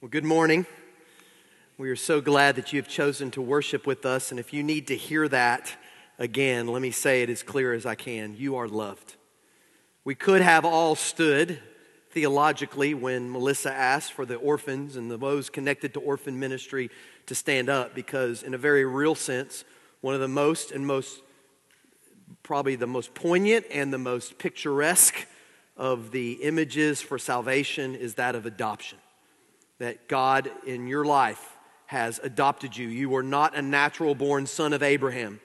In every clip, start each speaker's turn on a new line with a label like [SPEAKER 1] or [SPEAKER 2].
[SPEAKER 1] Well, good morning. We are so glad that you have chosen to worship with us. And if you need to hear that again, let me say it as clear as I can. You are loved. We could have all stood theologically when Melissa asked for the orphans and those connected to orphan ministry to stand up because, in a very real sense, one of the most and most, probably the most poignant and the most picturesque of the images for salvation is that of adoption that God in your life has adopted you. You were not a natural born son of Abraham,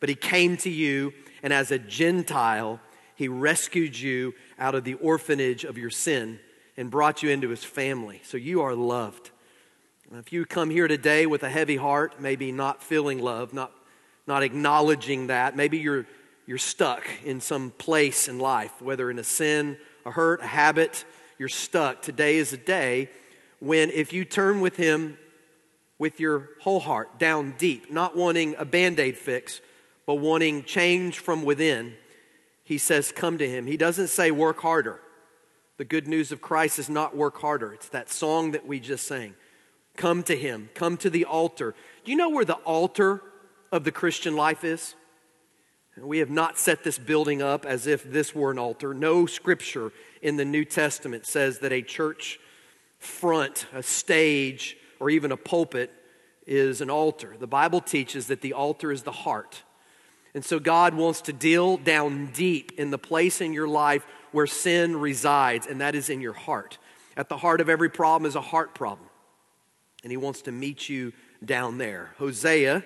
[SPEAKER 1] but He came to you, and as a Gentile, He rescued you out of the orphanage of your sin and brought you into His family. So you are loved. If you come here today with a heavy heart, maybe not feeling love, not, not acknowledging that, maybe you're, you're stuck in some place in life, whether in a sin, a hurt, a habit, you're stuck. Today is a day when if you turn with Him with your whole heart, down deep, not wanting a band aid fix, but wanting change from within, He says, Come to Him. He doesn't say, Work harder. The good news of Christ is not work harder. It's that song that we just sang. Come to Him, come to the altar. Do you know where the altar of the Christian life is? We have not set this building up as if this were an altar. No scripture in the New Testament says that a church front, a stage, or even a pulpit is an altar. The Bible teaches that the altar is the heart. And so God wants to deal down deep in the place in your life where sin resides, and that is in your heart. At the heart of every problem is a heart problem. And He wants to meet you down there. Hosea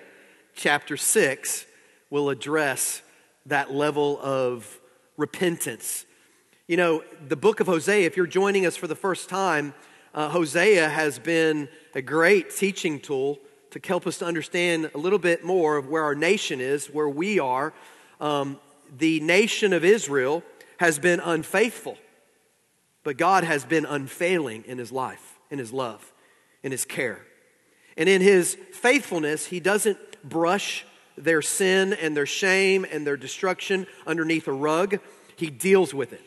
[SPEAKER 1] chapter 6 will address that level of repentance. You know, the book of Hosea, if you're joining us for the first time, uh, Hosea has been a great teaching tool to help us to understand a little bit more of where our nation is, where we are. Um, the nation of Israel has been unfaithful, but God has been unfailing in his life, in his love, in his care. And in his faithfulness, he doesn't brush their sin and their shame and their destruction underneath a rug, he deals with it.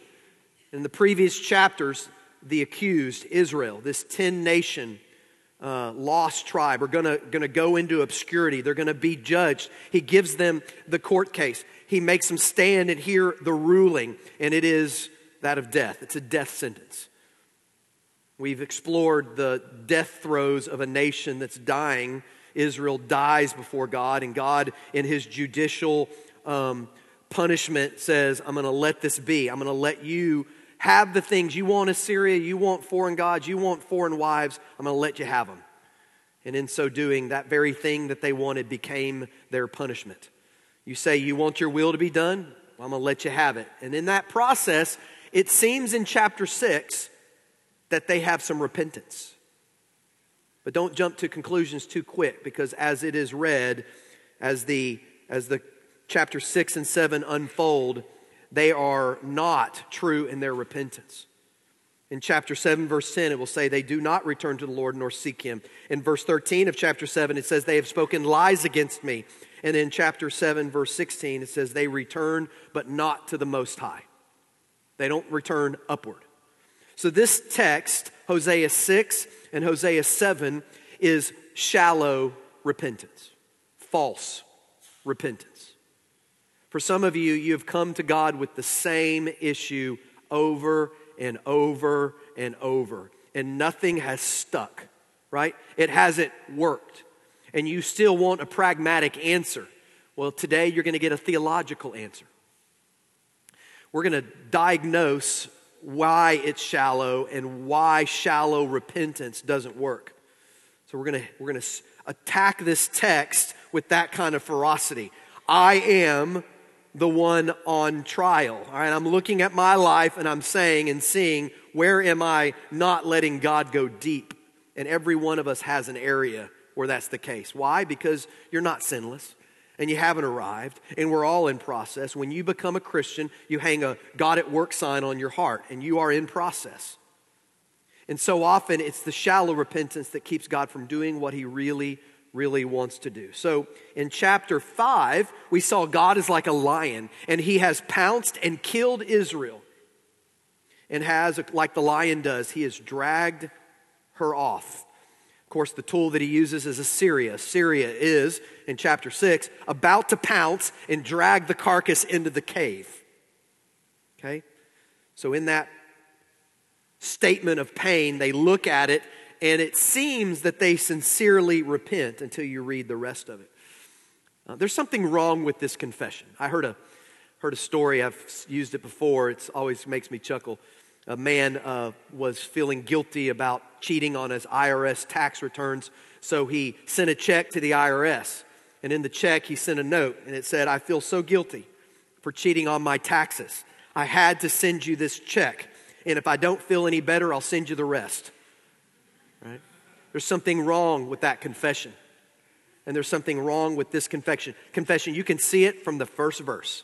[SPEAKER 1] In the previous chapters, the accused, Israel, this 10 nation uh, lost tribe, are going to go into obscurity. They're to be judged. He gives them the court case. He makes them stand and hear the ruling, and it is that of death. It's a death sentence. We've explored the death throes of a nation that's dying. Israel dies before God, and God, in his judicial um, punishment, says, I'm going to let this be. I'm going to let you have the things you want Assyria, you want foreign gods, you want foreign wives, I'm going to let you have them. And in so doing, that very thing that they wanted became their punishment. You say, You want your will to be done? Well, I'm going to let you have it. And in that process, it seems in chapter 6 that they have some repentance. But don't jump to conclusions too quick because as it is read, as the, as the chapter 6 and 7 unfold, they are not true in their repentance. In chapter 7, verse 10, it will say, They do not return to the Lord nor seek him. In verse 13 of chapter 7, it says, They have spoken lies against me. And in chapter 7, verse 16, it says, They return, but not to the Most High. They don't return upward. So this text, Hosea 6 and Hosea 7, is shallow repentance, false repentance. For some of you, you have come to God with the same issue over and over and over, and nothing has stuck, right? It hasn't worked. And you still want a pragmatic answer. Well, today you're going to get a theological answer. We're going to diagnose why it's shallow and why shallow repentance doesn't work. So we're going to we're going to attack this text with that kind of ferocity. I am the one on trial. All right, I'm looking at my life and I'm saying and seeing where am I not letting God go deep? And every one of us has an area where that's the case. Why? Because you're not sinless and you haven't arrived and we're all in process. When you become a Christian, you hang a God at work sign on your heart and you are in process. And so often it's the shallow repentance that keeps God from doing what he really really wants to do. So in chapter 5, we saw God is like a lion, and he has pounced and killed Israel. And has, like the lion does, he has dragged her off. Of course, the tool that he uses is Assyria. Assyria is, in chapter 6, about to pounce and drag the carcass into the cave. Okay? So, in that statement of pain, they look at it, and it seems that they sincerely repent until you read the rest of it. Uh, there's something wrong with this confession. I heard a, heard a story, I've used it before, it always makes me chuckle. A man uh, was feeling guilty about cheating on his IRS tax returns, so he sent a check to the IRS. And in the check, he sent a note, and it said, I feel so guilty for cheating on my taxes. I had to send you this check. And if I don't feel any better, I'll send you the rest. Right? There's something wrong with that confession. And there's something wrong with this confession. Confession, you can see it from the first verse.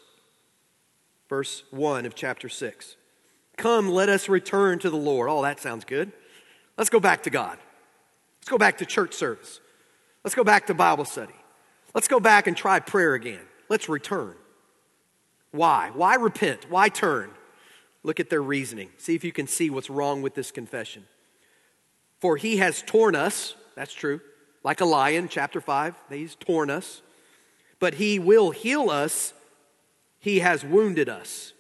[SPEAKER 1] Verse 1 of chapter 6. Come, let us return to the Lord. Oh, that sounds good. Let's go back to God. Let's go back to church service. Let's go back to Bible study. Let's go back and try prayer again. Let's return. Why? Why repent? Why turn? Look at their reasoning. See if you can see what's wrong with this confession. For he has torn us, that's true, like a lion, chapter 5, he's torn us. But he will heal us, he has wounded us.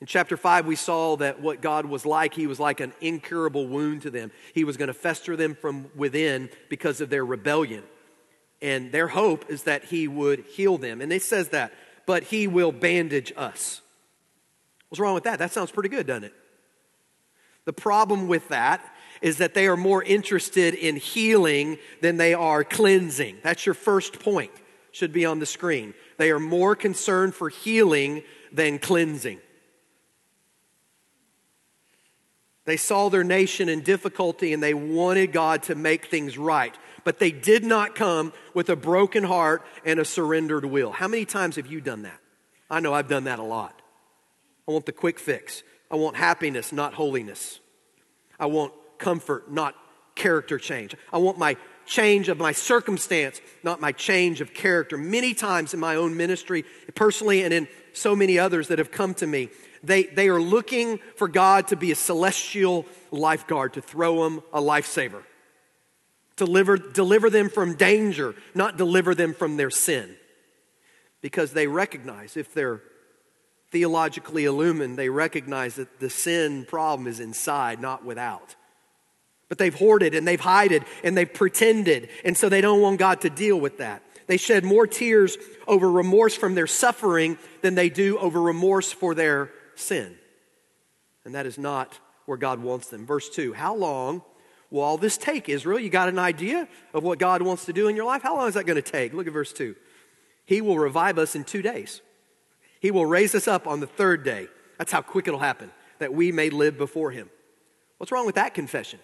[SPEAKER 1] In chapter 5, we saw that what God was like, he was like an incurable wound to them. He was going to fester them from within because of their rebellion. And their hope is that he would heal them. And it says that but he will bandage us. What's wrong with that? That sounds pretty good, doesn't it? The problem with that is that they are more interested in healing than they are cleansing. That's your first point, should be on the screen. They are more concerned for healing than cleansing. They saw their nation in difficulty and they wanted God to make things right but they did not come with a broken heart and a surrendered will. How many times have you done that? I know I've done that a lot. I want the quick fix. I want happiness, not holiness. I want comfort, not character change. I want my change of my circumstance, not my change of character. Many times in my own ministry, personally, and in so many others that have come to me, they, they are looking for God to be a celestial lifeguard, to throw them a lifesaver. Deliver, deliver them from danger, not deliver them from their sin. Because they recognize, if they're theologically illumined, they recognize that the sin problem is inside, not without. But they've hoarded and they've hided and they've pretended, and so they don't want God to deal with that. They shed more tears over remorse from their suffering than they do over remorse for their sin. And that is not where God wants them. Verse 2 How long will all this take, Israel? You got an idea of what God wants to do in your life? How long is that going to take? Look at verse 2. He will revive us in two days. He will raise us up on the third day. That's how quick it'll happen, that we may live before Him. What's wrong with that confession?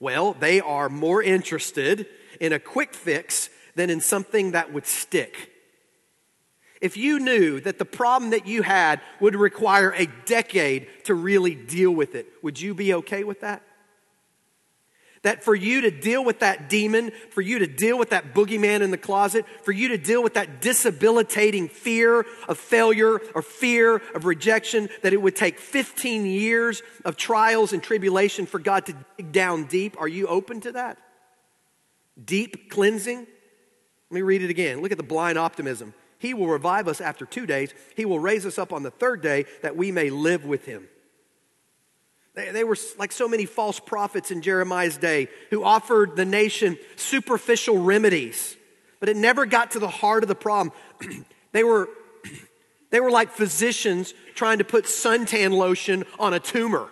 [SPEAKER 1] Well, they are more interested in a quick fix than in something that would stick. If you knew that the problem that you had would require a decade to really deal with it, would you be okay with that? That for you to deal with that demon, for you to deal with that boogeyman in the closet, for you to deal with that disabilitating fear of failure or fear of rejection, that it would take 15 years of trials and tribulation for God to dig down deep. Are you open to that? Deep cleansing? Let me read it again. Look at the blind optimism. He will revive us after two days. He will raise us up on the third day that we may live with him. They, they were like so many false prophets in Jeremiah's day who offered the nation superficial remedies, but it never got to the heart of the problem. they, were, they were like physicians trying to put suntan lotion on a tumor.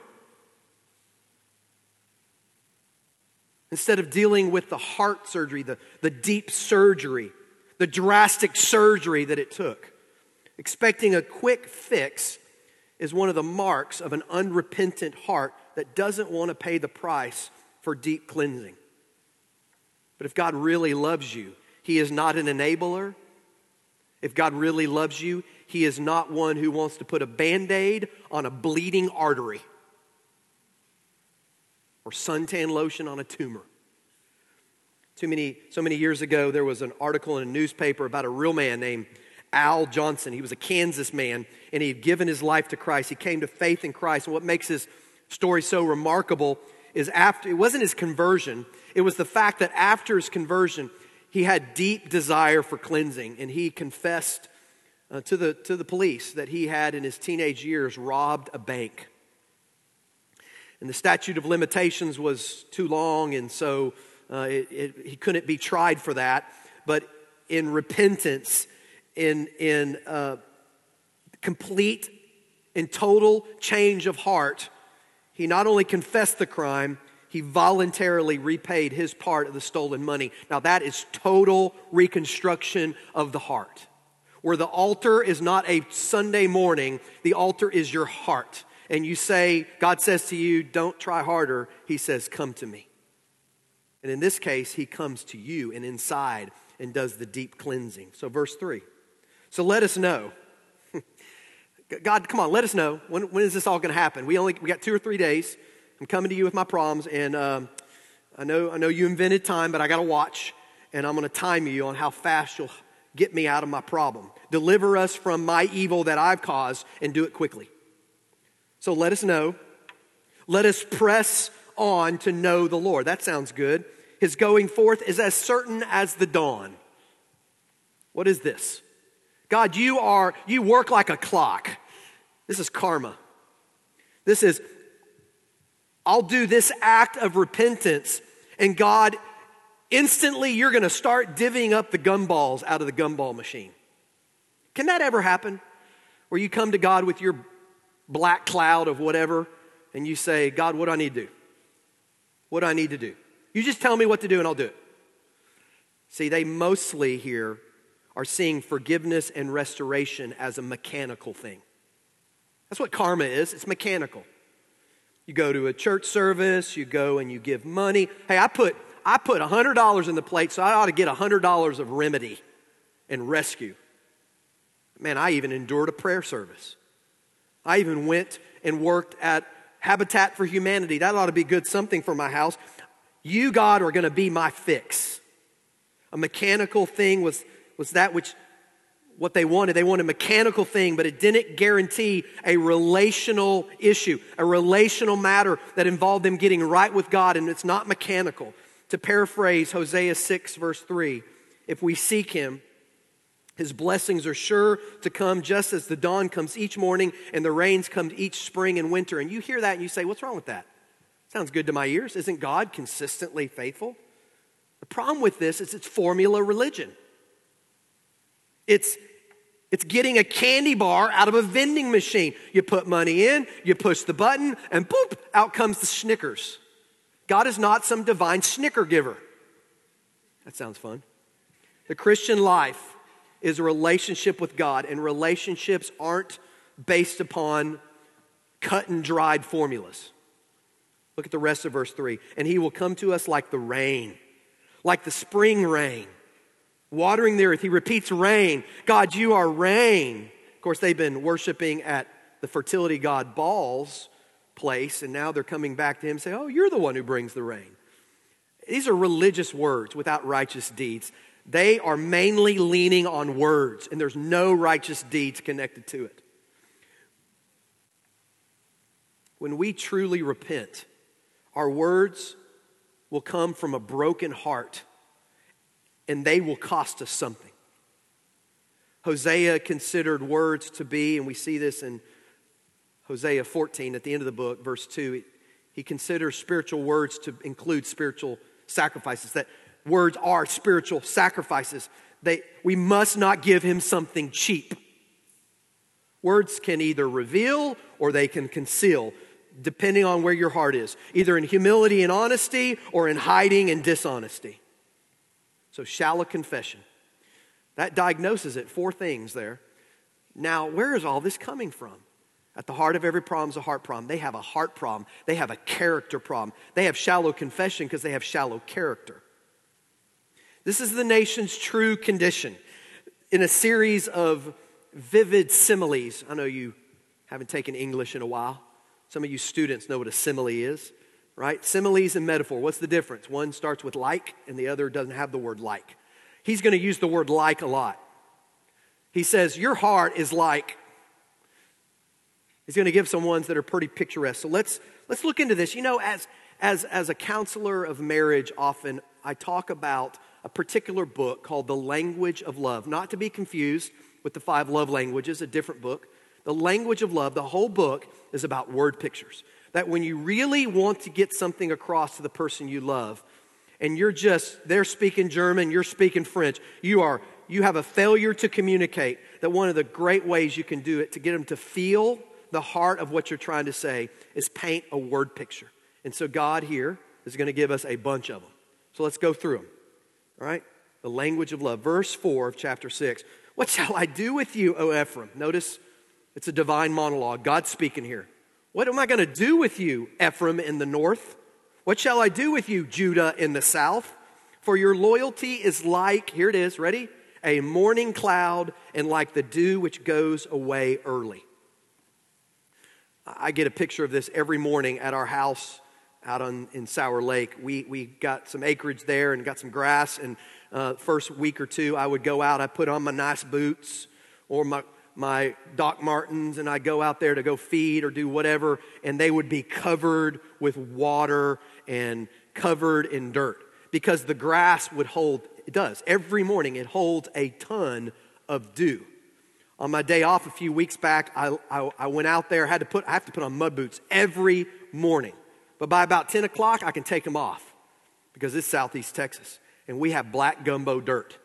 [SPEAKER 1] Instead of dealing with the heart surgery, the, the deep surgery, the drastic surgery that it took, expecting a quick fix is one of the marks of an unrepentant heart that doesn't want to pay the price for deep cleansing. But if God really loves you, He is not an enabler. If God really loves you, He is not one who wants to put a band aid on a bleeding artery or suntan lotion on a tumor. Too many, so many years ago, there was an article in a newspaper about a real man named Al Johnson. He was a Kansas man and he had given his life to Christ. He came to faith in Christ. And what makes his story so remarkable is after, it wasn't his conversion, it was the fact that after his conversion, he had deep desire for cleansing and he confessed uh, to, the, to the police that he had in his teenage years robbed a bank. And the statute of limitations was too long, and so uh, it, it, he couldn't be tried for that. But in repentance, in, in uh, complete and total change of heart, he not only confessed the crime, he voluntarily repaid his part of the stolen money. Now, that is total reconstruction of the heart. Where the altar is not a Sunday morning, the altar is your heart. And you say, God says to you, don't try harder. He says, come to me. And in this case, he comes to you and inside and does the deep cleansing. So, verse 3. So let us know. God, come on, let us know. When, when is this all going to happen? We only we got two or three days. I'm coming to you with my problems, and um, I know I know you invented time, but I got to watch, and I'm going to time you on how fast you'll get me out of my problem. Deliver us from my evil that I've caused, and do it quickly. So let us know. Let us press on to know the Lord. That sounds good. His going forth is as certain as the dawn. What is this? God, you are, you work like a clock. This is karma. This is, I'll do this act of repentance, and God, instantly you're going to start divvying up the gumballs out of the gumball machine. Can that ever happen? Where you come to God with your black cloud of whatever, and you say, God, what do I need to do? What do I need to do? You just tell me what to do and I'll do it. See, they mostly here are seeing forgiveness and restoration as a mechanical thing. That's what karma is it's mechanical. You go to a church service, you go and you give money. Hey, I put, I put $100 in the plate, so I ought to get $100 of remedy and rescue. Man, I even endured a prayer service. I even went and worked at Habitat for Humanity. That ought to be good something for my house. You, God, are going to be my fix. A mechanical thing was, was that which what they wanted. They wanted a mechanical thing, but it didn't guarantee a relational issue, a relational matter that involved them getting right with God, and it's not mechanical. To paraphrase Hosea 6, verse 3, if we seek Him, his blessings are sure to come just as the dawn comes each morning and the rains come each spring and winter. And you hear that and you say, What's wrong with that? Sounds good to my ears. Isn't God consistently faithful? The problem with this is it's formula religion. It's, it's getting a candy bar out of a vending machine. You put money in, you push the button, and boop, out comes the Snickers. God is not some divine snicker giver. That sounds fun. The Christian life is a relationship with God, and relationships aren't based upon cut and dried formulas. Look at the rest of verse 3. And he will come to us like the rain, like the spring rain, watering the earth. He repeats rain. God, you are rain. Of course, they've been worshiping at the fertility god Baal's place, and now they're coming back to him and say, Oh, you're the one who brings the rain. These are religious words without righteous deeds. They are mainly leaning on words, and there's no righteous deeds connected to it. When we truly repent, our words will come from a broken heart, and they will cost us something. Hosea considered words to be, and we see this in Hosea 14 at the end of the book, verse 2. He considers spiritual words to include spiritual sacrifices, that words are spiritual sacrifices. They, we must not give him something cheap. Words can either reveal or they can conceal, depending on where your heart is, either in humility and honesty or in hiding and dishonesty. So, shallow confession. That diagnoses it. Four things there. Now, where is all this coming from? At the heart of every problem is a heart problem. They have a heart problem. They have a character problem. They have shallow confession because they have shallow character. This is the nation's true condition. In a series of vivid similes, I know you haven't taken English in a while. Some of you students know what a simile is, right? Similes and metaphor. What's the difference? One starts with like, and the other doesn't have the word like. He's going to use the word like a lot. He says, Your heart is like. He's going to give some ones that are pretty picturesque. So let's, let's look into this. You know, as, As, as a counselor of marriage, often I talk about a particular book called The Language of Love, not to be confused with the five love languages, a different book. The Language of Love, the whole book is about word pictures. That when you really want to get something across to the person you love, and you're just, they're speaking German, you're speaking French, you are, you have a failure to communicate, that one of the great ways you can do it to get them to feel the heart of what you're trying to say is paint a word picture. And so God here is going to give us a bunch of them. So let's go through them. All right? The language of love. Verse 4 of chapter 6. What shall I do with you, O Ephraim? Notice it's a divine monologue. God's speaking here. What am I going to do with you, Ephraim in the north? What shall I do with you, Judah in the south? For your loyalty is like, here it is, ready? A morning cloud and like the dew which goes away early. I get a picture of this every morning at our house out on, in Sour Lake. We, we got some acreage there and got some grass. And uh, first week or two, I would go out, I put on my nice boots or my, my Doc Martens, and I'd go out there to go feed or do whatever, and they would be covered with water and covered in dirt because the grass would hold, it does, every morning it holds a ton of dew. On my day off a few weeks back, I, I, I went out there, had to put, I have to put on mud boots every morning. But by about 10 o'clock, I can take them off because it's southeast Texas and we have black gumbo dirt.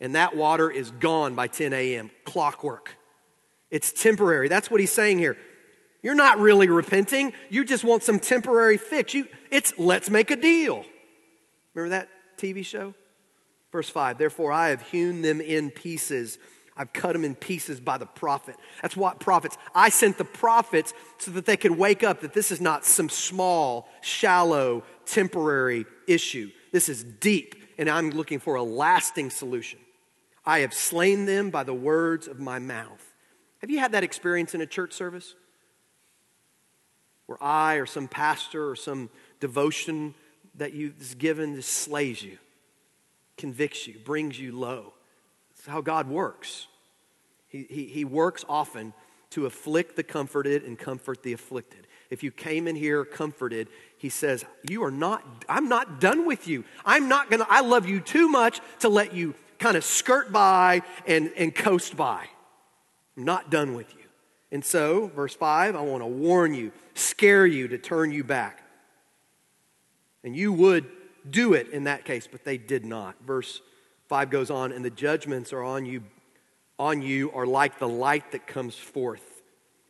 [SPEAKER 1] And that water is gone by 10 a.m. Clockwork. It's temporary. That's what he's saying here. You're not really repenting. You just want some temporary fix. You, it's let's make a deal. Remember that TV show? Verse 5 Therefore, I have hewn them in pieces. I've cut them in pieces by the prophet. That's what prophets. I sent the prophets so that they could wake up that this is not some small, shallow, temporary issue. This is deep, and I'm looking for a lasting solution. I have slain them by the words of my mouth. Have you had that experience in a church service? Where I or some pastor or some devotion that you is given just slays you, convicts you, brings you low. It's how God works. He, he, he works often to afflict the comforted and comfort the afflicted. If you came in here comforted, he says, You are not, I'm not done with you. I'm not gonna, I love you too much to let you kind of skirt by and, and coast by. I'm not done with you. And so, verse 5, I want to warn you, scare you to turn you back. And you would do it in that case, but they did not. Verse 5 goes on, and the judgments are on you, on you are like the light that comes forth.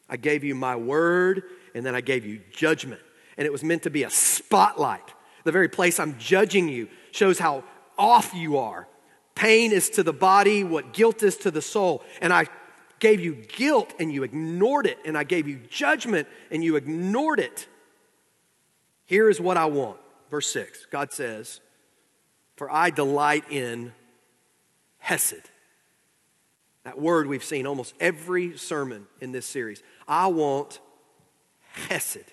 [SPEAKER 1] I gave you my word, and then I gave you judgment. And it was meant to be a spotlight. The very place I'm judging you shows how off you are. Pain is to the body what guilt is to the soul. And I gave you guilt and you ignored it, and I gave you judgment and you ignored it. Here is what I want. Verse 6 God says, For I delight in Hesed. That word we've seen almost every sermon in this series. I want Hesed.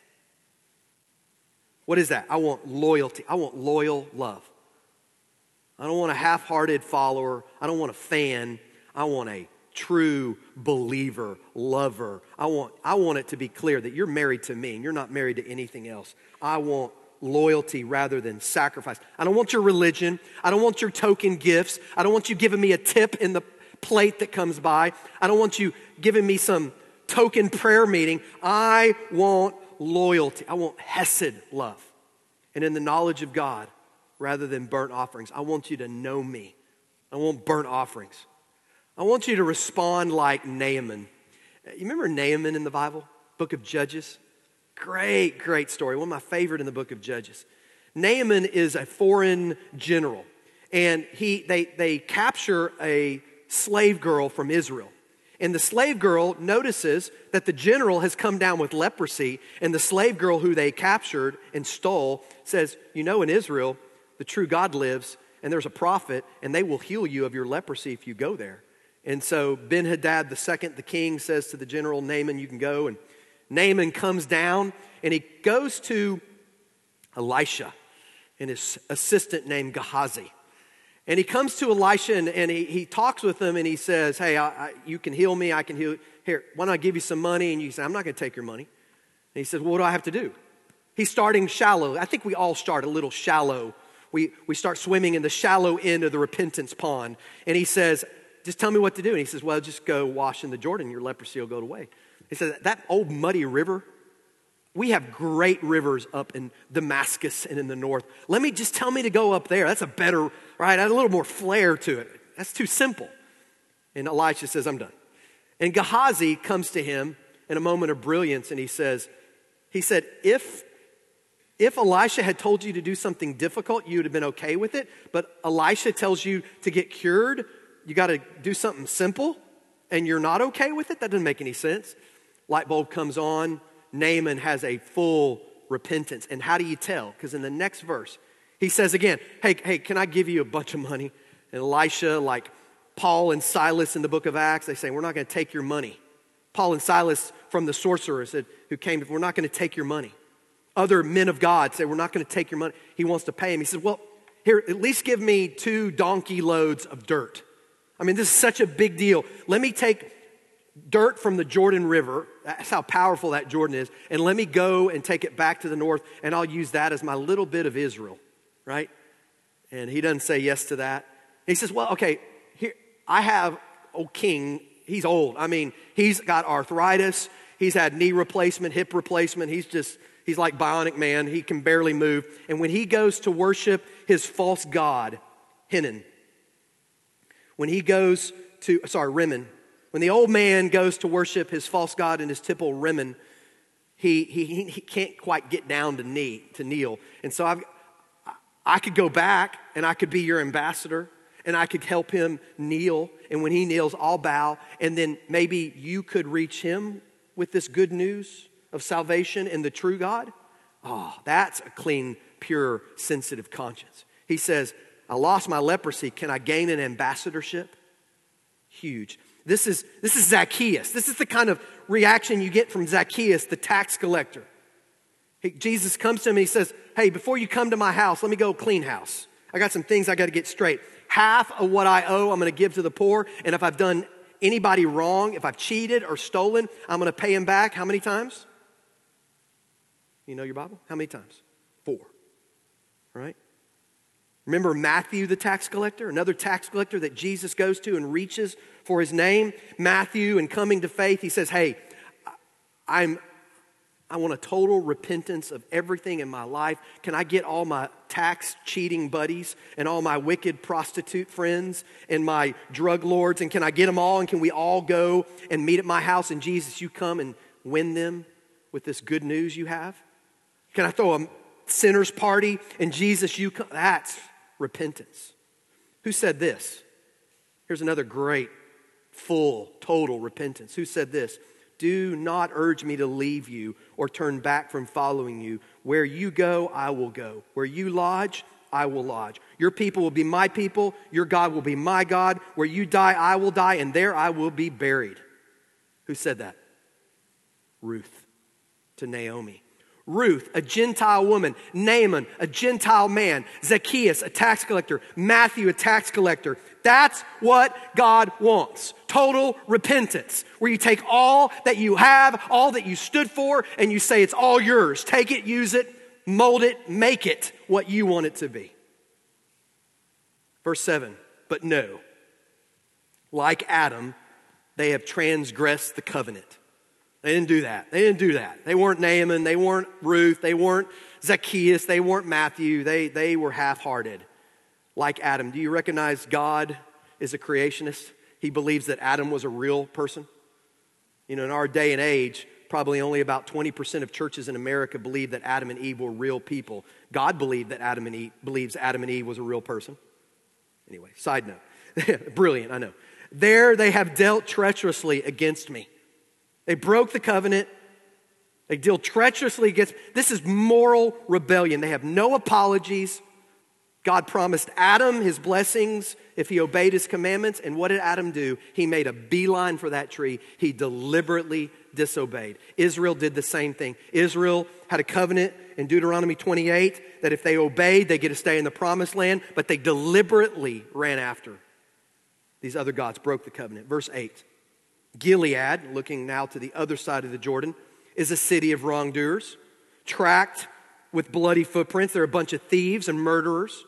[SPEAKER 1] What is that? I want loyalty. I want loyal love. I don't want a half hearted follower. I don't want a fan. I want a true believer, lover. I want, I want it to be clear that you're married to me and you're not married to anything else. I want loyalty rather than sacrifice. I don't want your religion. I don't want your token gifts. I don't want you giving me a tip in the plate that comes by. I don't want you giving me some token prayer meeting. I want loyalty. I want Hesed love. And in the knowledge of God rather than burnt offerings. I want you to know me. I want burnt offerings. I want you to respond like Naaman. You remember Naaman in the Bible, book of Judges? Great, great story. One of my favorite in the book of Judges. Naaman is a foreign general, and he, they, they capture a slave girl from Israel. And the slave girl notices that the general has come down with leprosy, and the slave girl who they captured and stole says, You know, in Israel, the true God lives, and there's a prophet, and they will heal you of your leprosy if you go there. And so Ben Hadad II, the king, says to the general Naaman, You can go. And Naaman comes down and he goes to Elisha and his assistant named Gehazi. And he comes to Elisha and, and he, he talks with him and he says, Hey, I, I, you can heal me. I can heal. Here, why don't I give you some money? And you say, I'm not going to take your money. And he says, Well, what do I have to do? He's starting shallow. I think we all start a little shallow. We, we start swimming in the shallow end of the repentance pond. And he says, Just tell me what to do. And he says, Well, just go wash in the Jordan, your leprosy will go away. He says, That old muddy river, we have great rivers up in Damascus and in the north. Let me just tell me to go up there. That's a better, right? a little more flair to it. That's too simple. And Elisha says, I'm done. And Gehazi comes to him in a moment of brilliance and he says, he said, if if Elisha had told you to do something difficult, you would have been okay with it. But Elisha tells you to get cured, you got to do something simple, and you're not okay with it? That doesn't make any sense. Light bulb comes on. Naaman has a full repentance. And how do you tell? Because in the next verse, he says again, hey, hey, can I give you a bunch of money? And Elisha, like Paul and Silas in the book of Acts, they say, We're not going to take your money. Paul and Silas from the sorcerers who came, We're not going to take your money other men of God say, We're not going to take your money. He wants to pay him. He says, Well, here, at least give me two donkey loads of dirt. I mean, this is such a big deal. Let me take dirt from the Jordan River. That's how powerful that Jordan is. And let me go and take it back to the north, and I'll use that as my little bit of Israel, right? And he doesn't say yes to that. He says, Well, okay, here, I have, old king, he's old. I mean, he's got arthritis, he's had knee replacement, hip replacement. He's just, He's like bionic man. He can barely move. And when he goes to worship his false god, Hinnon, when he goes to, sorry, Rimmon, when the old man goes to worship his false god in his temple, Rimmon, he, he, he can't quite get down to knee, to kneel. And so I've, I could go back and I could be your ambassador and I could help him kneel. And when he kneels, I'll bow. And then maybe you could reach him with this good news of salvation in the true God? Oh, that's a clean, pure, sensitive conscience. He says, I lost my leprosy. Can I gain an ambassadorship? Huge. This is, this is Zacchaeus. This is the kind of reaction you get from Zacchaeus, the tax collector. He, Jesus comes to him and he says, Hey, before you come to my house, let me go clean house. I got some things I got to get straight. Half of what I owe, I'm going to give to the poor. And if I've done anybody wrong, if I've cheated or stolen, I'm going to pay him back. How many times? You know your Bible? How many times? Four. Right? Remember Matthew, the tax collector, another tax collector that Jesus goes to and reaches for his name? Matthew, and coming to faith, he says, Hey, I'm, I want a total repentance of everything in my life. Can I get all my tax cheating buddies and all my wicked prostitute friends and my drug lords? And can I get them all? And can we all go and meet at my house? And Jesus, you come and win them with this good news you have? Can I throw a sinner's party and Jesus, you come? That's repentance. Who said this? Here's another great, full, total repentance. Who said this? Do not urge me to leave you or turn back from following you. Where you go, I will go. Where you lodge, I will lodge. Your people will be my people. Your God will be my God. Where you die, I will die, and there I will be buried. Who said that? Ruth to Naomi. Ruth, a Gentile woman, Naaman, a Gentile man, Zacchaeus, a tax collector, Matthew, a tax collector. That's what God wants. Total repentance, where you take all that you have, all that you stood for, and you say, It's all yours. Take it, use it, mold it, make it what you want it to be. Verse 7 But no, like Adam, they have transgressed the covenant. They didn't do that. They didn't do that. They weren't Naaman. They weren't Ruth. They weren't Zacchaeus. They weren't Matthew. They, they were half hearted, like Adam. Do you recognize God is a creationist? He believes that Adam was a real person. You know, in our day and age, probably only about 20% of churches in America believe that Adam and Eve were real people. God believed that Adam and Eve believes Adam and Eve was a real person. Anyway, side note. Brilliant, I know. There they have dealt treacherously against me. They broke the covenant. They deal treacherously against. This is moral rebellion. They have no apologies. God promised Adam his blessings if he obeyed his commandments. And what did Adam do? He made a beeline for that tree. He deliberately disobeyed. Israel did the same thing. Israel had a covenant in Deuteronomy 28 that if they obeyed, they get to stay in the promised land, but they deliberately ran after these other gods, broke the covenant. Verse 8. Gilead, looking now to the other side of the Jordan, is a city of wrongdoers, tracked with bloody footprints. They're a bunch of thieves and murderers.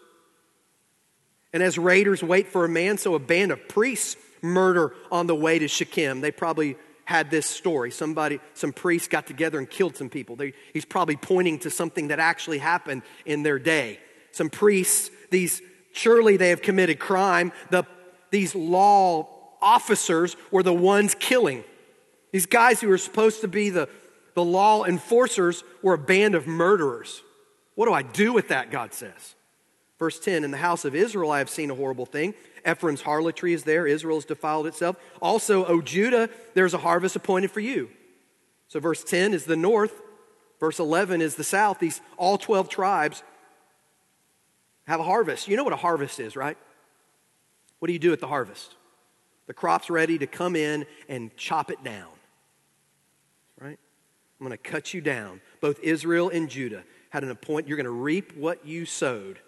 [SPEAKER 1] And as raiders wait for a man, so a band of priests murder on the way to Shechem. They probably had this story. Somebody, some priests got together and killed some people. They, he's probably pointing to something that actually happened in their day. Some priests, these surely they have committed crime. The, these law officers were the ones killing. These guys who were supposed to be the, the law enforcers were a band of murderers. What do I do with that? God says. Verse 10 In the house of Israel, I have seen a horrible thing. Ephraim's harlotry is there, Israel has defiled itself. Also, O Judah, there's a harvest appointed for you. So, verse 10 is the north, verse 11 is the south. These all 12 tribes have a harvest. You know what a harvest is, right? What do you do at the harvest? The crop's ready to come in and chop it down. Right? I'm going to cut you down. Both Israel and Judah had an appoint. You're going to reap what you sowed.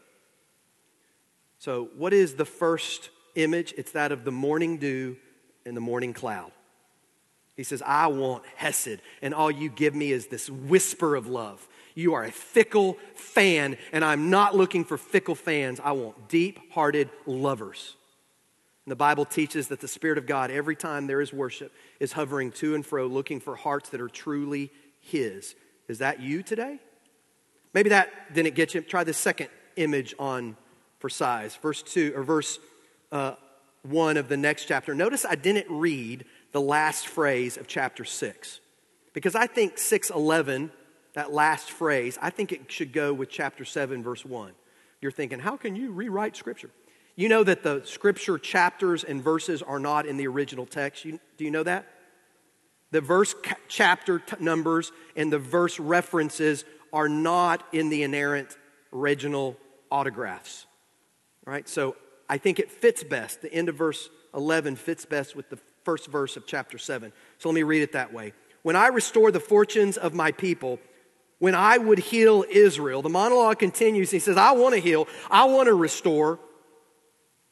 [SPEAKER 1] So, what is the first image? It's that of the morning dew and the morning cloud. He says, I want Hesed, and all you give me is this whisper of love. You are a fickle fan, and I'm not looking for fickle fans. I want deep hearted lovers. The Bible teaches that the Spirit of God, every time there is worship, is hovering to and fro, looking for hearts that are truly His. Is that you today? Maybe that didn't get you. Try the second image on for size. Verse 2 or verse uh, 1 of the next chapter. Notice I didn't read the last phrase of chapter 6 because I think 611, that last phrase, I think it should go with chapter 7, verse 1. You're thinking, how can you rewrite scripture? You know that the scripture chapters and verses are not in the original text. You, do you know that? The verse ca- chapter t- numbers and the verse references are not in the inerrant original autographs. Right? So I think it fits best. The end of verse 11 fits best with the first verse of chapter 7. So let me read it that way. When I restore the fortunes of my people, when I would heal Israel, the monologue continues. He says, I want to heal, I want to restore.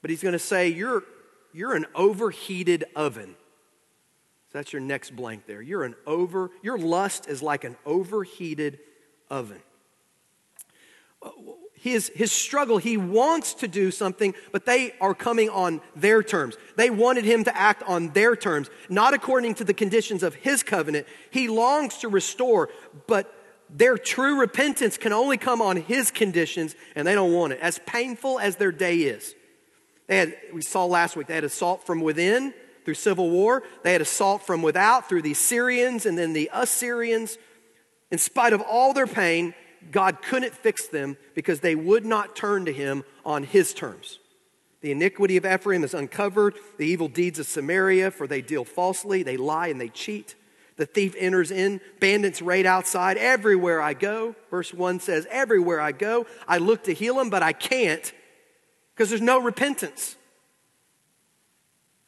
[SPEAKER 1] But he's going to say, You're, you're an overheated oven. So that's your next blank there. You're an over, your lust is like an overheated oven his, his struggle. He wants to do something, but they are coming on their terms. They wanted him to act on their terms, not according to the conditions of his covenant. He longs to restore, but their true repentance can only come on his conditions, and they don't want it. As painful as their day is. They had, we saw last week, they had assault from within through civil war. They had assault from without through the Syrians and then the Assyrians. In spite of all their pain, God couldn't fix them because they would not turn to him on his terms. The iniquity of Ephraim is uncovered, the evil deeds of Samaria, for they deal falsely, they lie and they cheat. The thief enters in, bandits raid outside. Everywhere I go, verse 1 says, Everywhere I go, I look to heal them, but I can't because there's no repentance.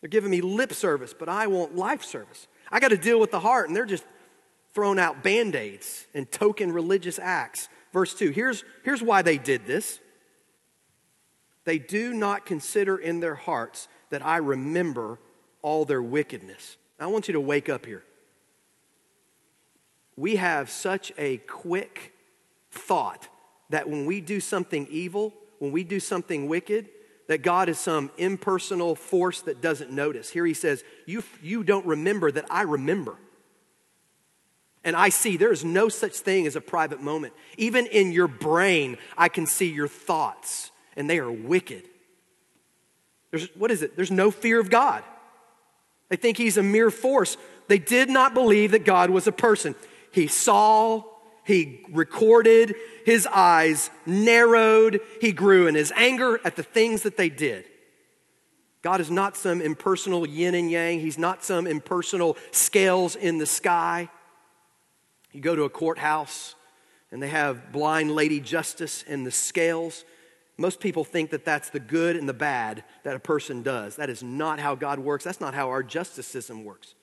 [SPEAKER 1] They're giving me lip service, but I want life service. I got to deal with the heart, and they're just thrown out band aids and token religious acts. Verse 2 here's, here's why they did this. They do not consider in their hearts that I remember all their wickedness. I want you to wake up here. We have such a quick thought that when we do something evil, when we do something wicked, that God is some impersonal force that doesn't notice. Here he says, You, you don't remember that I remember. And I see there is no such thing as a private moment. Even in your brain, I can see your thoughts, and they are wicked. There's, what is it? There's no fear of God. They think he's a mere force. They did not believe that God was a person. He saw, he recorded, his eyes narrowed, he grew in his anger at the things that they did. God is not some impersonal yin and yang, he's not some impersonal scales in the sky. You go to a courthouse and they have blind lady justice and the scales. Most people think that that's the good and the bad that a person does. That is not how God works. That's not how our justice system works.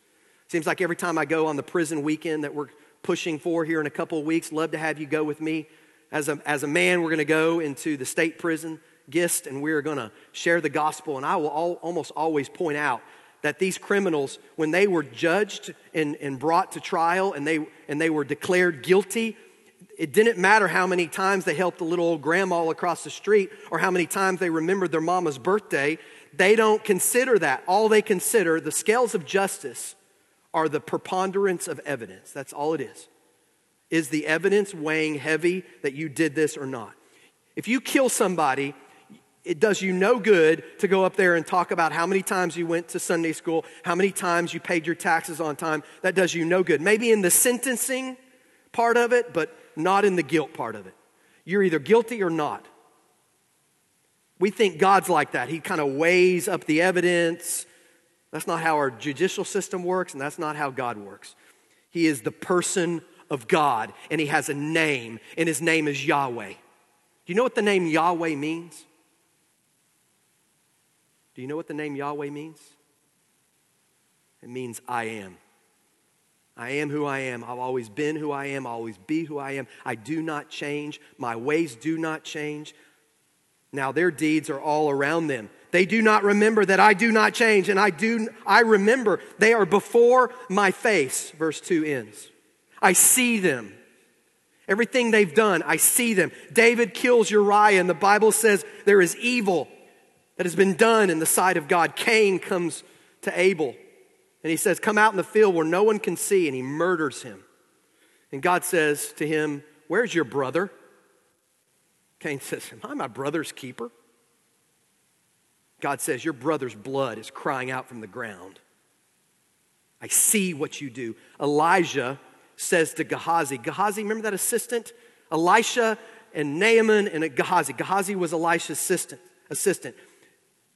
[SPEAKER 1] Seems like every time I go on the prison weekend that we're pushing for here in a couple of weeks, love to have you go with me. As a, as a man, we're going to go into the state prison, Gist, and we're going to share the gospel. And I will all, almost always point out that these criminals, when they were judged and, and brought to trial and they, and they were declared guilty, it didn't matter how many times they helped the little old grandma across the street or how many times they remembered their mama's birthday. They don't consider that. All they consider, the scales of justice, are the preponderance of evidence. That's all it is. Is the evidence weighing heavy that you did this or not? If you kill somebody, it does you no good to go up there and talk about how many times you went to Sunday school, how many times you paid your taxes on time. That does you no good. Maybe in the sentencing part of it, but not in the guilt part of it. You're either guilty or not. We think God's like that. He kind of weighs up the evidence. That's not how our judicial system works, and that's not how God works. He is the person of God, and He has a name, and His name is Yahweh. Do you know what the name Yahweh means? Do you know what the name Yahweh means? It means I am. I am who I am. I've always been who I am. I'll always be who I am. I do not change. My ways do not change. Now their deeds are all around them. They do not remember that I do not change, and I do I remember they are before my face. Verse 2 ends. I see them. Everything they've done, I see them. David kills Uriah, and the Bible says there is evil that has been done in the sight of God. Cain comes to Abel, and he says, Come out in the field where no one can see, and he murders him. And God says to him, Where's your brother? Cain says, Am I my brother's keeper? God says, Your brother's blood is crying out from the ground. I see what you do. Elijah says to Gehazi, Gehazi, remember that assistant? Elisha and Naaman and Gehazi. Gehazi was Elisha's assistant. assistant.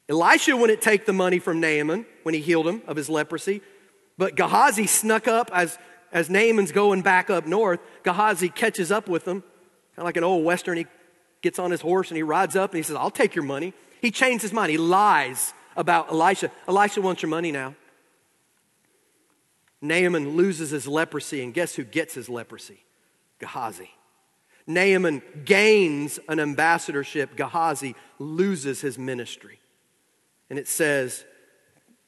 [SPEAKER 1] Elisha wouldn't take the money from Naaman when he healed him of his leprosy, but Gehazi snuck up as, as Naaman's going back up north. Gehazi catches up with him, kind of like an old Western. He gets on his horse and he rides up and he says, I'll take your money. He changed his mind. He lies about Elisha. Elisha wants your money now. Naaman loses his leprosy, and guess who gets his leprosy? Gehazi. Naaman gains an ambassadorship, Gehazi loses his ministry. And it says,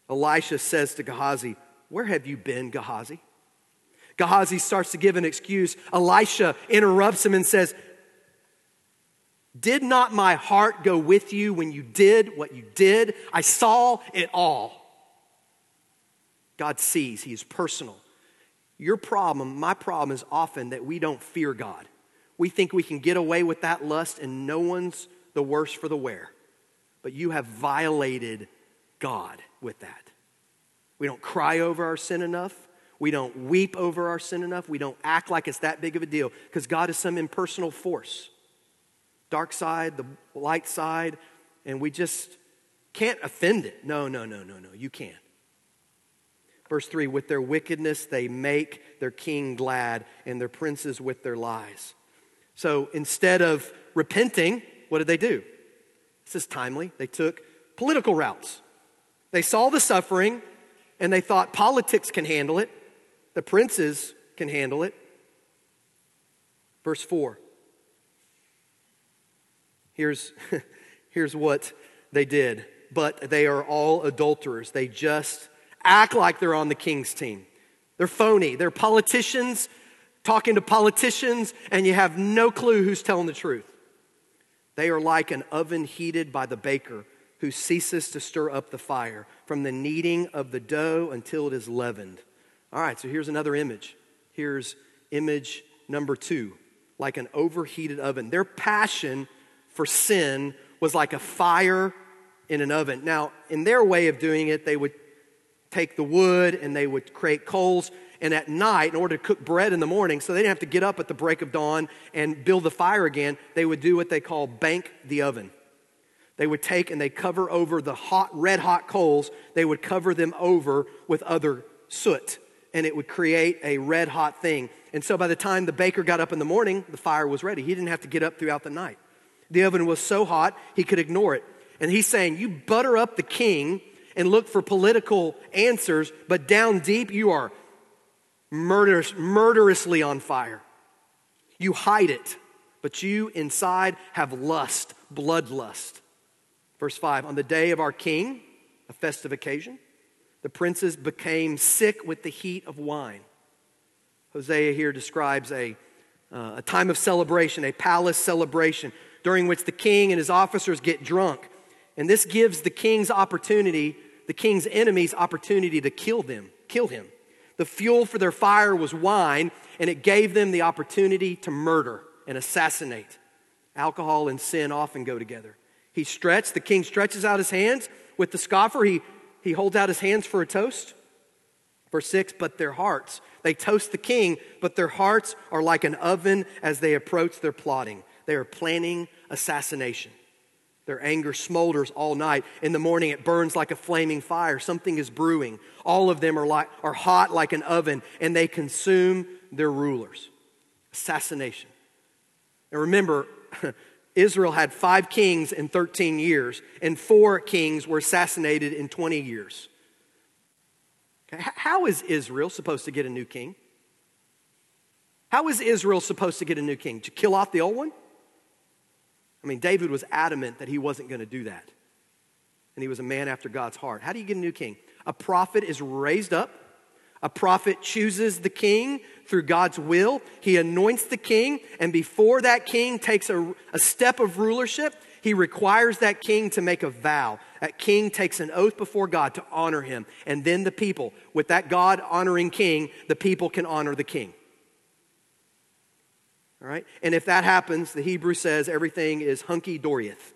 [SPEAKER 1] Elisha says to Gehazi, Where have you been, Gehazi? Gehazi starts to give an excuse. Elisha interrupts him and says, Did not my heart go with you when you did what you did? I saw it all. God sees, He is personal. Your problem, my problem, is often that we don't fear God. We think we can get away with that lust and no one's the worse for the wear. But you have violated God with that. We don't cry over our sin enough. We don't weep over our sin enough. We don't act like it's that big of a deal because God is some impersonal force. Dark side, the light side, and we just can't offend it. No, no, no, no, no. You can't. Verse 3 With their wickedness, they make their king glad, and their princes with their lies. So instead of repenting, what did they do? This is timely. They took political routes. They saw the suffering, and they thought politics can handle it, the princes can handle it. Verse 4. Here's, here's what they did. But they are all adulterers. They just act like they're on the king's team. They're phony. They're politicians talking to politicians, and you have no clue who's telling the truth. They are like an oven heated by the baker who ceases to stir up the fire from the kneading of the dough until it is leavened. All right, so here's another image. Here's image number two like an overheated oven. Their passion for sin was like a fire in an oven. Now, in their way of doing it, they would take the wood and they would create coals. And at night, in order to cook bread in the morning, so they didn't have to get up at the break of dawn and build the fire again, they would do what they call bank the oven. They would take and they cover over the hot, red hot coals, they would cover them over with other soot, and it would create a red hot thing. And so by the time the baker got up in the morning, the fire was ready. He didn't have to get up throughout the night. The oven was so hot, he could ignore it. And he's saying, You butter up the king and look for political answers, but down deep, you are murderous, murderously on fire. You hide it, but you inside have lust, bloodlust. Verse 5 On the day of our king, a festive occasion, the princes became sick with the heat of wine. Hosea here describes a uh, a time of celebration, a palace celebration, during which the king and his officers get drunk. And this gives the king's opportunity, the king's enemies opportunity to kill them, kill him. The fuel for their fire was wine, and it gave them the opportunity to murder and assassinate. Alcohol and sin often go together. He stretched, the king stretches out his hands with the scoffer. He, he holds out his hands for a toast. Verse 6 But their hearts, they toast the king, but their hearts are like an oven as they approach their plotting. They are planning assassination. Their anger smolders all night. In the morning, it burns like a flaming fire. Something is brewing. All of them are, like, are hot like an oven, and they consume their rulers. Assassination. And remember, Israel had five kings in 13 years, and four kings were assassinated in 20 years. How is Israel supposed to get a new king? How is Israel supposed to get a new king? To kill off the old one? I mean, David was adamant that he wasn't going to do that. And he was a man after God's heart. How do you get a new king? A prophet is raised up. A prophet chooses the king through God's will. He anoints the king, and before that king takes a, a step of rulership, he requires that king to make a vow. That king takes an oath before God to honor him. And then the people, with that God honoring king, the people can honor the king. All right? And if that happens, the Hebrew says everything is hunky dorieth.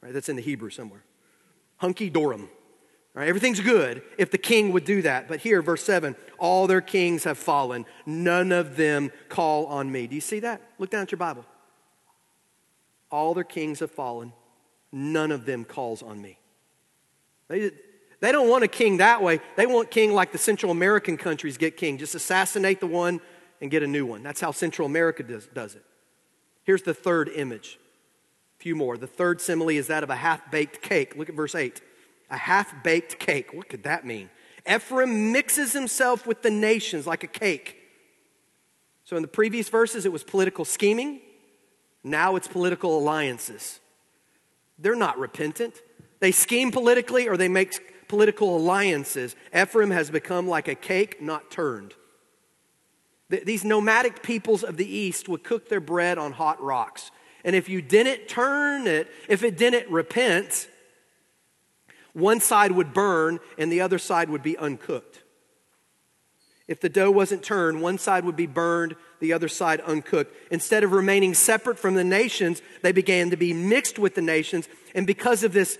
[SPEAKER 1] Right? That's in the Hebrew somewhere. Hunky dorum. Right? Everything's good if the king would do that. But here, verse 7 all their kings have fallen. None of them call on me. Do you see that? Look down at your Bible. All their kings have fallen. None of them calls on me. They, they don't want a king that way. They want king like the Central American countries get king. Just assassinate the one and get a new one. That's how Central America does, does it. Here's the third image. A few more. The third simile is that of a half baked cake. Look at verse 8. A half baked cake. What could that mean? Ephraim mixes himself with the nations like a cake. So in the previous verses, it was political scheming. Now it's political alliances. They're not repentant. They scheme politically or they make political alliances. Ephraim has become like a cake not turned. These nomadic peoples of the East would cook their bread on hot rocks. And if you didn't turn it, if it didn't repent, one side would burn and the other side would be uncooked. If the dough wasn't turned, one side would be burned, the other side uncooked. Instead of remaining separate from the nations, they began to be mixed with the nations. And because of this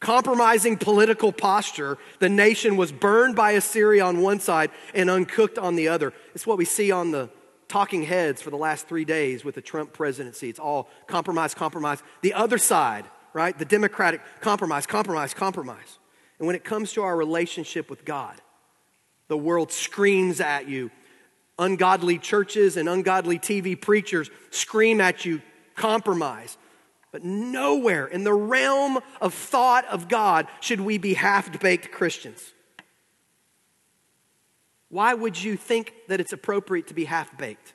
[SPEAKER 1] compromising political posture, the nation was burned by Assyria on one side and uncooked on the other. It's what we see on the talking heads for the last three days with the Trump presidency. It's all compromise, compromise. The other side, right? The Democratic compromise, compromise, compromise. And when it comes to our relationship with God, the world screams at you. Ungodly churches and ungodly TV preachers scream at you, compromise. But nowhere in the realm of thought of God should we be half baked Christians. Why would you think that it's appropriate to be half baked?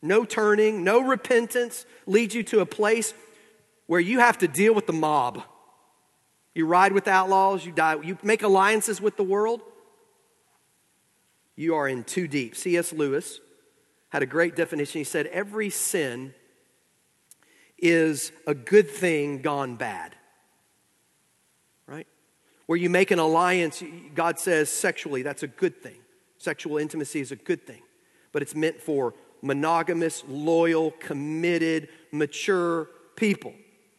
[SPEAKER 1] No turning, no repentance leads you to a place where you have to deal with the mob. You ride with outlaws, you die, you make alliances with the world. You are in too deep. C.S. Lewis had a great definition. He said, Every sin is a good thing gone bad. Right? Where you make an alliance, God says sexually, that's a good thing. Sexual intimacy is a good thing. But it's meant for monogamous, loyal, committed, mature people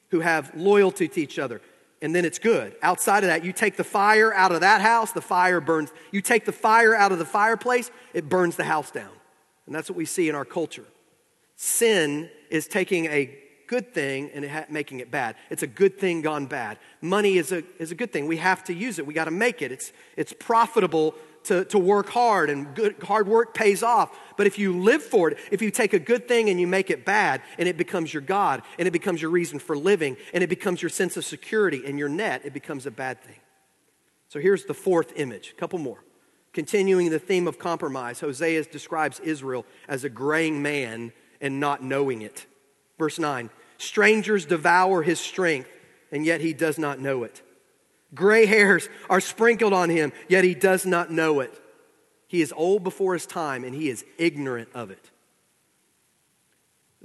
[SPEAKER 1] who have loyalty to each other. And then it's good. Outside of that, you take the fire out of that house, the fire burns. You take the fire out of the fireplace, it burns the house down. And that's what we see in our culture. Sin is taking a good thing and it ha- making it bad. It's a good thing gone bad. Money is a, is a good thing. We have to use it. We got to make it. It's, it's profitable to, to work hard and good, hard work pays off. But if you live for it, if you take a good thing and you make it bad and it becomes your God and it becomes your reason for living and it becomes your sense of security and your net, it becomes a bad thing. So here's the fourth image, a couple more. Continuing the theme of compromise, Hosea describes Israel as a graying man and not knowing it. Verse 9 Strangers devour his strength, and yet he does not know it. Gray hairs are sprinkled on him, yet he does not know it. He is old before his time, and he is ignorant of it.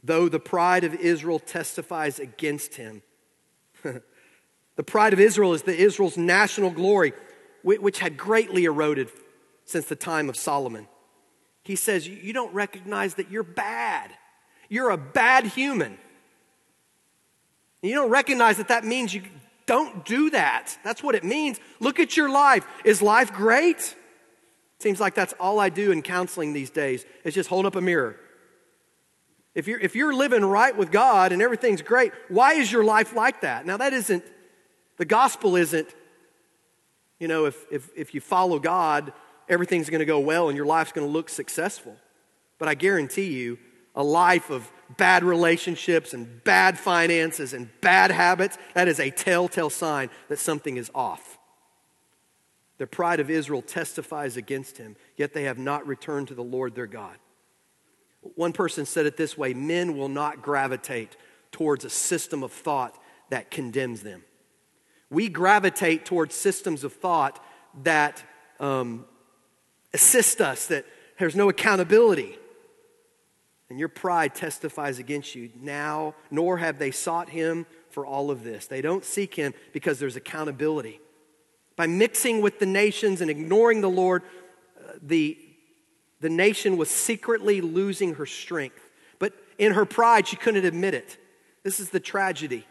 [SPEAKER 1] though the pride of Israel testifies against him. the pride of Israel is the Israel's national glory, which had greatly eroded since the time of Solomon. He says, You don't recognize that you're bad. You're a bad human. You don't recognize that that means you don't do that. That's what it means. Look at your life. Is life great? Seems like that's all I do in counseling these days is just hold up a mirror. If you're, if you're living right with God and everything's great, why is your life like that? Now, that isn't, the gospel isn't, you know, if, if, if you follow God, everything's going to go well and your life's going to look successful. But I guarantee you, a life of bad relationships and bad finances and bad habits, that is a telltale sign that something is off. The pride of Israel testifies against him, yet they have not returned to the Lord their God. One person said it this way men will not gravitate towards a system of thought that condemns them. We gravitate towards systems of thought that um, assist us, that there's no accountability. And your pride testifies against you now, nor have they sought him for all of this. They don't seek him because there's accountability. By mixing with the nations and ignoring the Lord, uh, the, the nation was secretly losing her strength. But in her pride, she couldn't admit it. This is the tragedy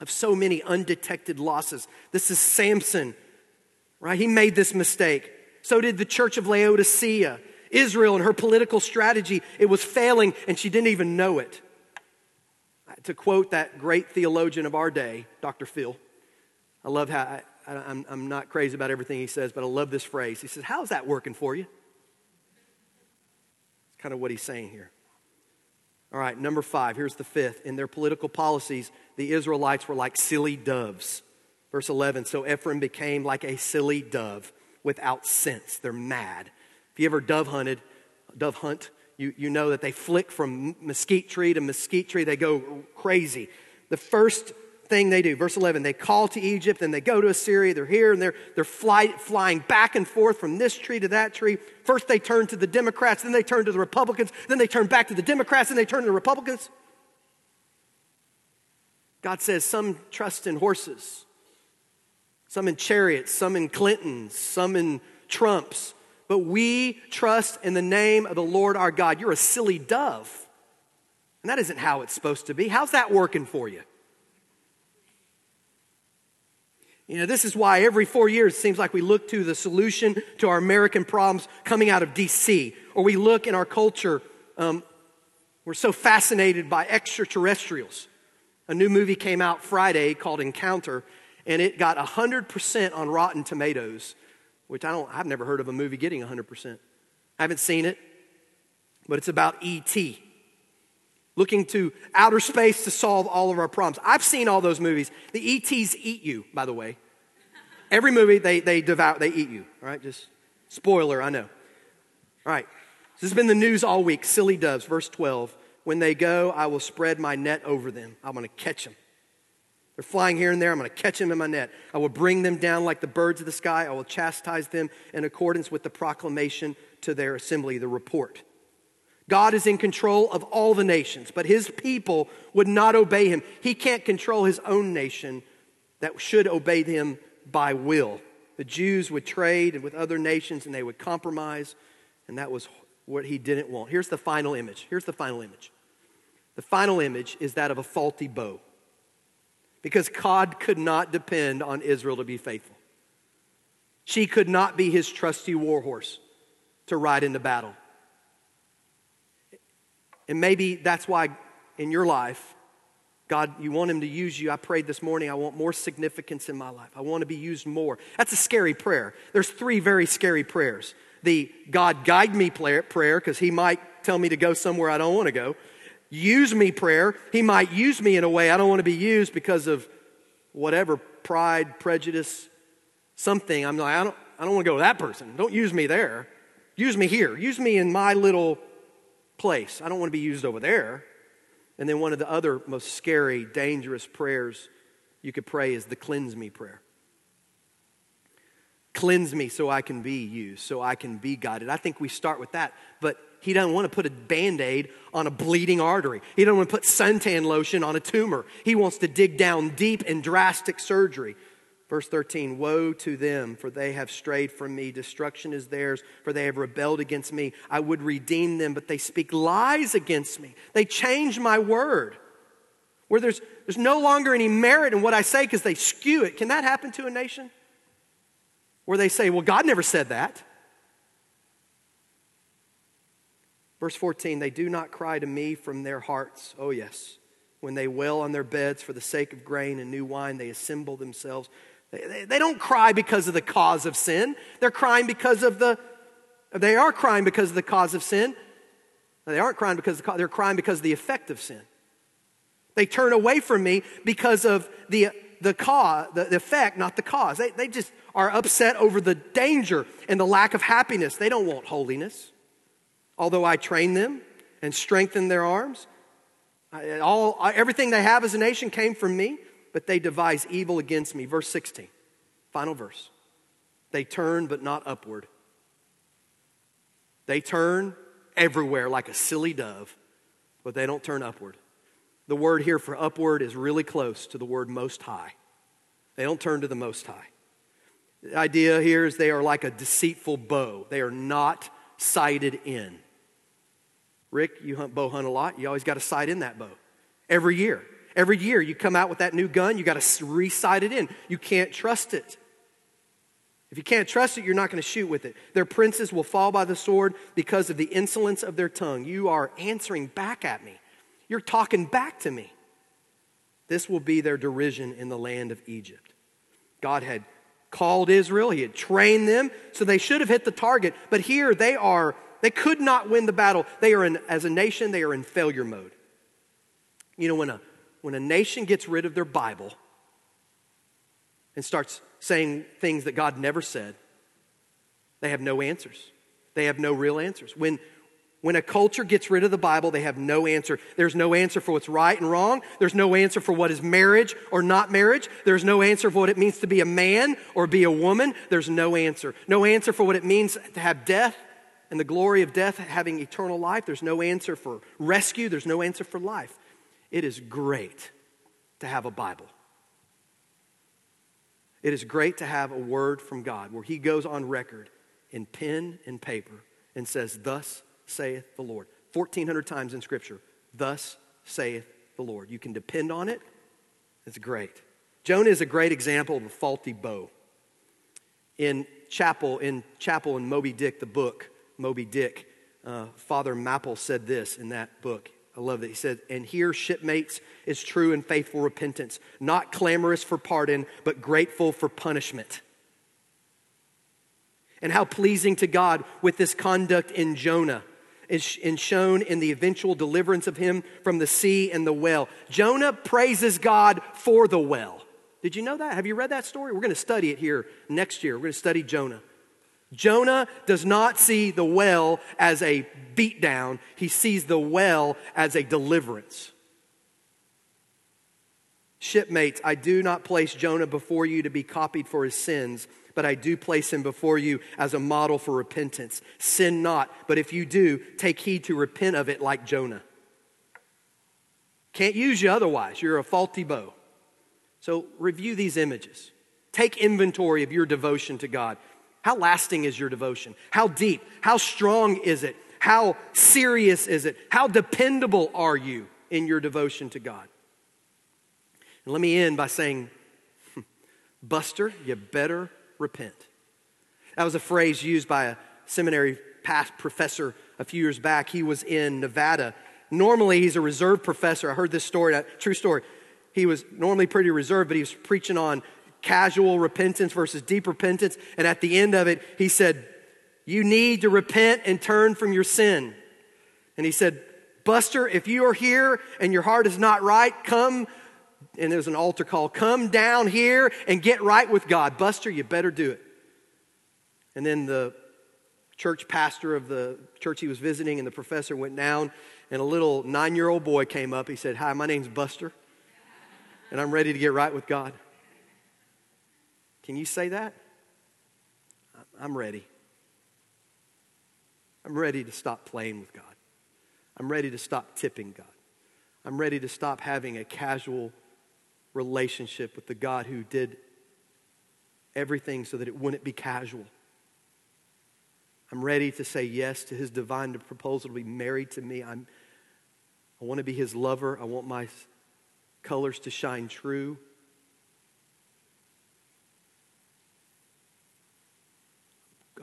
[SPEAKER 1] of so many undetected losses. This is Samson, right? He made this mistake. So did the church of Laodicea. Israel and her political strategy, it was failing and she didn't even know it. To quote that great theologian of our day, Dr. Phil, I love how, I, I'm, I'm not crazy about everything he says, but I love this phrase. He says, How's that working for you? It's kind of what he's saying here. All right, number five, here's the fifth. In their political policies, the Israelites were like silly doves. Verse 11 So Ephraim became like a silly dove without sense. They're mad. You ever dove hunted, dove hunt, you, you know that they flick from mesquite tree to mesquite tree. They go crazy. The first thing they do, verse 11, they call to Egypt, and they go to Assyria. They're here and they're, they're fly, flying back and forth from this tree to that tree. First they turn to the Democrats, then they turn to the Republicans, then they turn back to the Democrats, then they turn to the Republicans. God says some trust in horses, some in chariots, some in Clintons, some in Trumps but we trust in the name of the Lord our God. You're a silly dove. And that isn't how it's supposed to be. How's that working for you? You know, this is why every four years it seems like we look to the solution to our American problems coming out of DC, or we look in our culture, um, we're so fascinated by extraterrestrials. A new movie came out Friday called Encounter, and it got 100% on Rotten Tomatoes which I don't, I've never heard of a movie getting 100%. I haven't seen it, but it's about E.T. Looking to outer space to solve all of our problems. I've seen all those movies. The E.T.s eat you, by the way. Every movie, they, they devour, they eat you, all right? Just spoiler, I know. All right. This has been the news all week. Silly doves, verse 12. When they go, I will spread my net over them. I'm going to catch them. They're flying here and there. I'm going to catch them in my net. I will bring them down like the birds of the sky. I will chastise them in accordance with the proclamation to their assembly, the report. God is in control of all the nations, but his people would not obey him. He can't control his own nation that should obey him by will. The Jews would trade with other nations and they would compromise, and that was what he didn't want. Here's the final image. Here's the final image. The final image is that of a faulty bow because God could not depend on Israel to be faithful. She could not be his trusty warhorse to ride into battle. And maybe that's why in your life, God, you want him to use you. I prayed this morning, I want more significance in my life. I want to be used more. That's a scary prayer. There's three very scary prayers. The God guide me prayer, because he might tell me to go somewhere I don't want to go use me prayer. He might use me in a way I don't want to be used because of whatever pride, prejudice, something. I'm like, I don't, I don't want to go to that person. Don't use me there. Use me here. Use me in my little place. I don't want to be used over there. And then one of the other most scary, dangerous prayers you could pray is the cleanse me prayer. Cleanse me so I can be used, so I can be guided. I think we start with that. But he doesn't want to put a band aid on a bleeding artery. He doesn't want to put suntan lotion on a tumor. He wants to dig down deep in drastic surgery. Verse 13 Woe to them, for they have strayed from me. Destruction is theirs, for they have rebelled against me. I would redeem them, but they speak lies against me. They change my word. Where there's, there's no longer any merit in what I say because they skew it. Can that happen to a nation? Where they say, Well, God never said that. Verse 14, they do not cry to me from their hearts. Oh, yes. When they wail on their beds for the sake of grain and new wine, they assemble themselves. They, they, they, don't cry because of the cause of sin. They're crying because of the, they are crying because of the cause of sin. They aren't crying because the, they're crying because of the effect of sin. They turn away from me because of the, the cause, the, the effect, not the cause. They, they just are upset over the danger and the lack of happiness. They don't want holiness although I train them and strengthen their arms. All, everything they have as a nation came from me, but they devise evil against me. Verse 16, final verse. They turn, but not upward. They turn everywhere like a silly dove, but they don't turn upward. The word here for upward is really close to the word most high. They don't turn to the most high. The idea here is they are like a deceitful bow, they are not sighted in. Rick, you hunt bow hunt a lot. You always got to sight in that bow every year. Every year you come out with that new gun, you got to re-sight it in. You can't trust it. If you can't trust it, you're not going to shoot with it. Their princes will fall by the sword because of the insolence of their tongue. You are answering back at me. You're talking back to me. This will be their derision in the land of Egypt. God had called Israel, He had trained them, so they should have hit the target. But here they are they could not win the battle. They are in, as a nation, they are in failure mode. You know, when a, when a nation gets rid of their Bible and starts saying things that God never said, they have no answers. They have no real answers. When, when a culture gets rid of the Bible, they have no answer. There's no answer for what's right and wrong. There's no answer for what is marriage or not marriage. There's no answer for what it means to be a man or be a woman. There's no answer. No answer for what it means to have death and the glory of death having eternal life. There's no answer for rescue, there's no answer for life. It is great to have a Bible. It is great to have a word from God where He goes on record in pen and paper and says, Thus saith the Lord. 1,400 times in Scripture, Thus saith the Lord. You can depend on it. It's great. Jonah is a great example of a faulty bow. In Chapel, in Chapel in Moby Dick, the book, Moby Dick, uh, Father Mapple said this in that book. I love that. He said, And here, shipmates, is true and faithful repentance, not clamorous for pardon, but grateful for punishment. And how pleasing to God with this conduct in Jonah is shown in the eventual deliverance of him from the sea and the well. Jonah praises God for the well. Did you know that? Have you read that story? We're going to study it here next year. We're going to study Jonah. Jonah does not see the well as a beatdown, he sees the well as a deliverance. Shipmates, I do not place Jonah before you to be copied for his sins, but I do place him before you as a model for repentance. Sin not, but if you do, take heed to repent of it like Jonah. Can't use you otherwise. You're a faulty bow. So review these images. Take inventory of your devotion to God. How lasting is your devotion? How deep? How strong is it? How serious is it? How dependable are you in your devotion to God? And let me end by saying, Buster, you better repent. That was a phrase used by a seminary past professor a few years back. He was in Nevada. Normally, he's a reserved professor. I heard this story, true story. He was normally pretty reserved, but he was preaching on casual repentance versus deep repentance. And at the end of it, he said, You need to repent and turn from your sin. And he said, Buster, if you are here and your heart is not right, come. And there's an altar call. Come down here and get right with God. Buster, you better do it. And then the church pastor of the church he was visiting and the professor went down, and a little nine year old boy came up. He said, Hi, my name's Buster, and I'm ready to get right with God. Can you say that? I'm ready. I'm ready to stop playing with God. I'm ready to stop tipping God. I'm ready to stop having a casual relationship with the God who did everything so that it wouldn't be casual. I'm ready to say yes to his divine proposal to be married to me. I'm, I want to be his lover. I want my colors to shine true.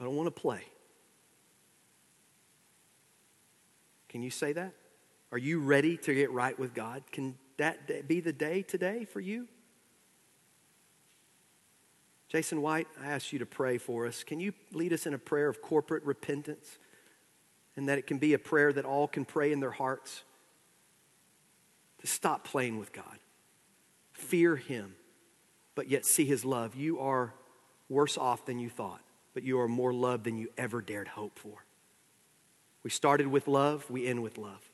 [SPEAKER 1] I don't want to play. Can you say that? Are you ready to get right with God? Can that be the day today for you? Jason White, I ask you to pray for us. Can you lead us in a prayer of corporate repentance? And that it can be a prayer that all can pray in their hearts to stop playing with God, fear Him, but yet see His love. You are worse off than you thought, but you are more loved than you ever dared hope for. We started with love, we end with love.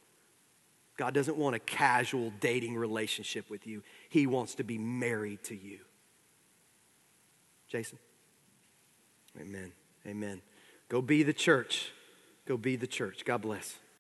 [SPEAKER 1] God doesn't want a casual dating relationship with you, He wants to be married to you. Jason? Amen. Amen. Go be the church. Go be the church. God bless.